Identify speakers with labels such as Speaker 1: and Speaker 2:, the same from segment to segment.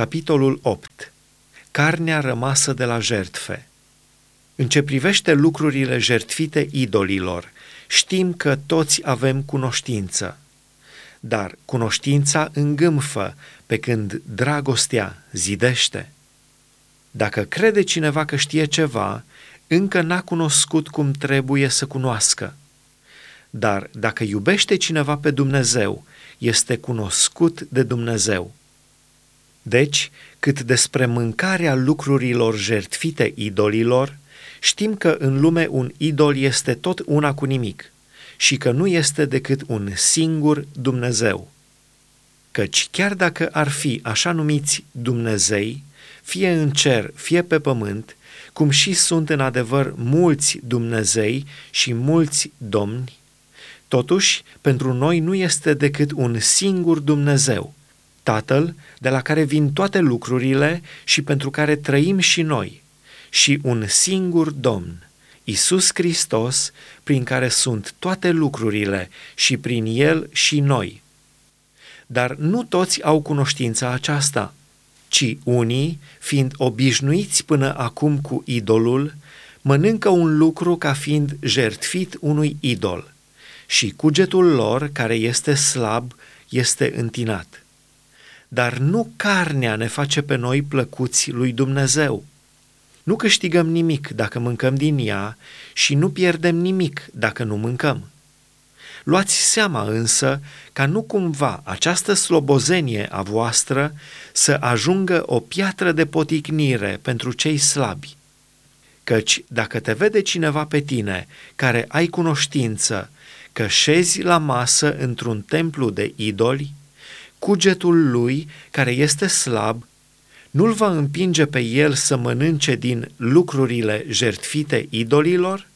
Speaker 1: Capitolul 8. Carnea rămasă de la jertfe. În ce privește lucrurile jertfite idolilor, știm că toți avem cunoștință. Dar cunoștința îngâmfă, pe când dragostea zidește. Dacă crede cineva că știe ceva, încă n-a cunoscut cum trebuie să cunoască. Dar dacă iubește cineva pe Dumnezeu, este cunoscut de Dumnezeu. Deci, cât despre mâncarea lucrurilor jertfite idolilor, știm că în lume un idol este tot una cu nimic și că nu este decât un singur Dumnezeu. Căci chiar dacă ar fi așa numiți Dumnezei, fie în cer, fie pe pământ, cum și sunt în adevăr mulți Dumnezei și mulți domni, totuși pentru noi nu este decât un singur Dumnezeu, Tatăl, de la care vin toate lucrurile și pentru care trăim și noi, și un singur Domn, Isus Hristos, prin care sunt toate lucrurile și prin El și noi. Dar nu toți au cunoștința aceasta, ci unii, fiind obișnuiți până acum cu idolul, mănâncă un lucru ca fiind jertfit unui idol și cugetul lor, care este slab, este întinat. Dar nu carnea ne face pe noi plăcuți lui Dumnezeu. Nu câștigăm nimic dacă mâncăm din ea și nu pierdem nimic dacă nu mâncăm. Luați seama însă ca nu cumva această slobozenie a voastră să ajungă o piatră de poticnire pentru cei slabi. Căci dacă te vede cineva pe tine care ai cunoștință că șezi la masă într-un templu de idoli, cugetul lui, care este slab, nu-l va împinge pe el să mănânce din lucrurile jertfite idolilor?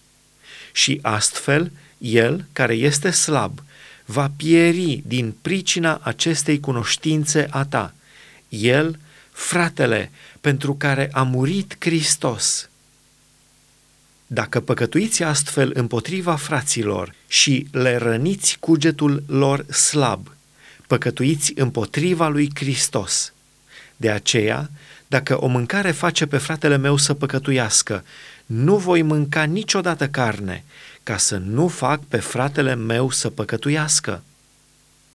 Speaker 1: Și astfel, el, care este slab, va pieri din pricina acestei cunoștințe a ta. El, fratele, pentru care a murit Hristos. Dacă păcătuiți astfel împotriva fraților și le răniți cugetul lor slab, păcătuiți împotriva lui Hristos. De aceea, dacă o mâncare face pe fratele meu să păcătuiască, nu voi mânca niciodată carne, ca să nu fac pe fratele meu să păcătuiască.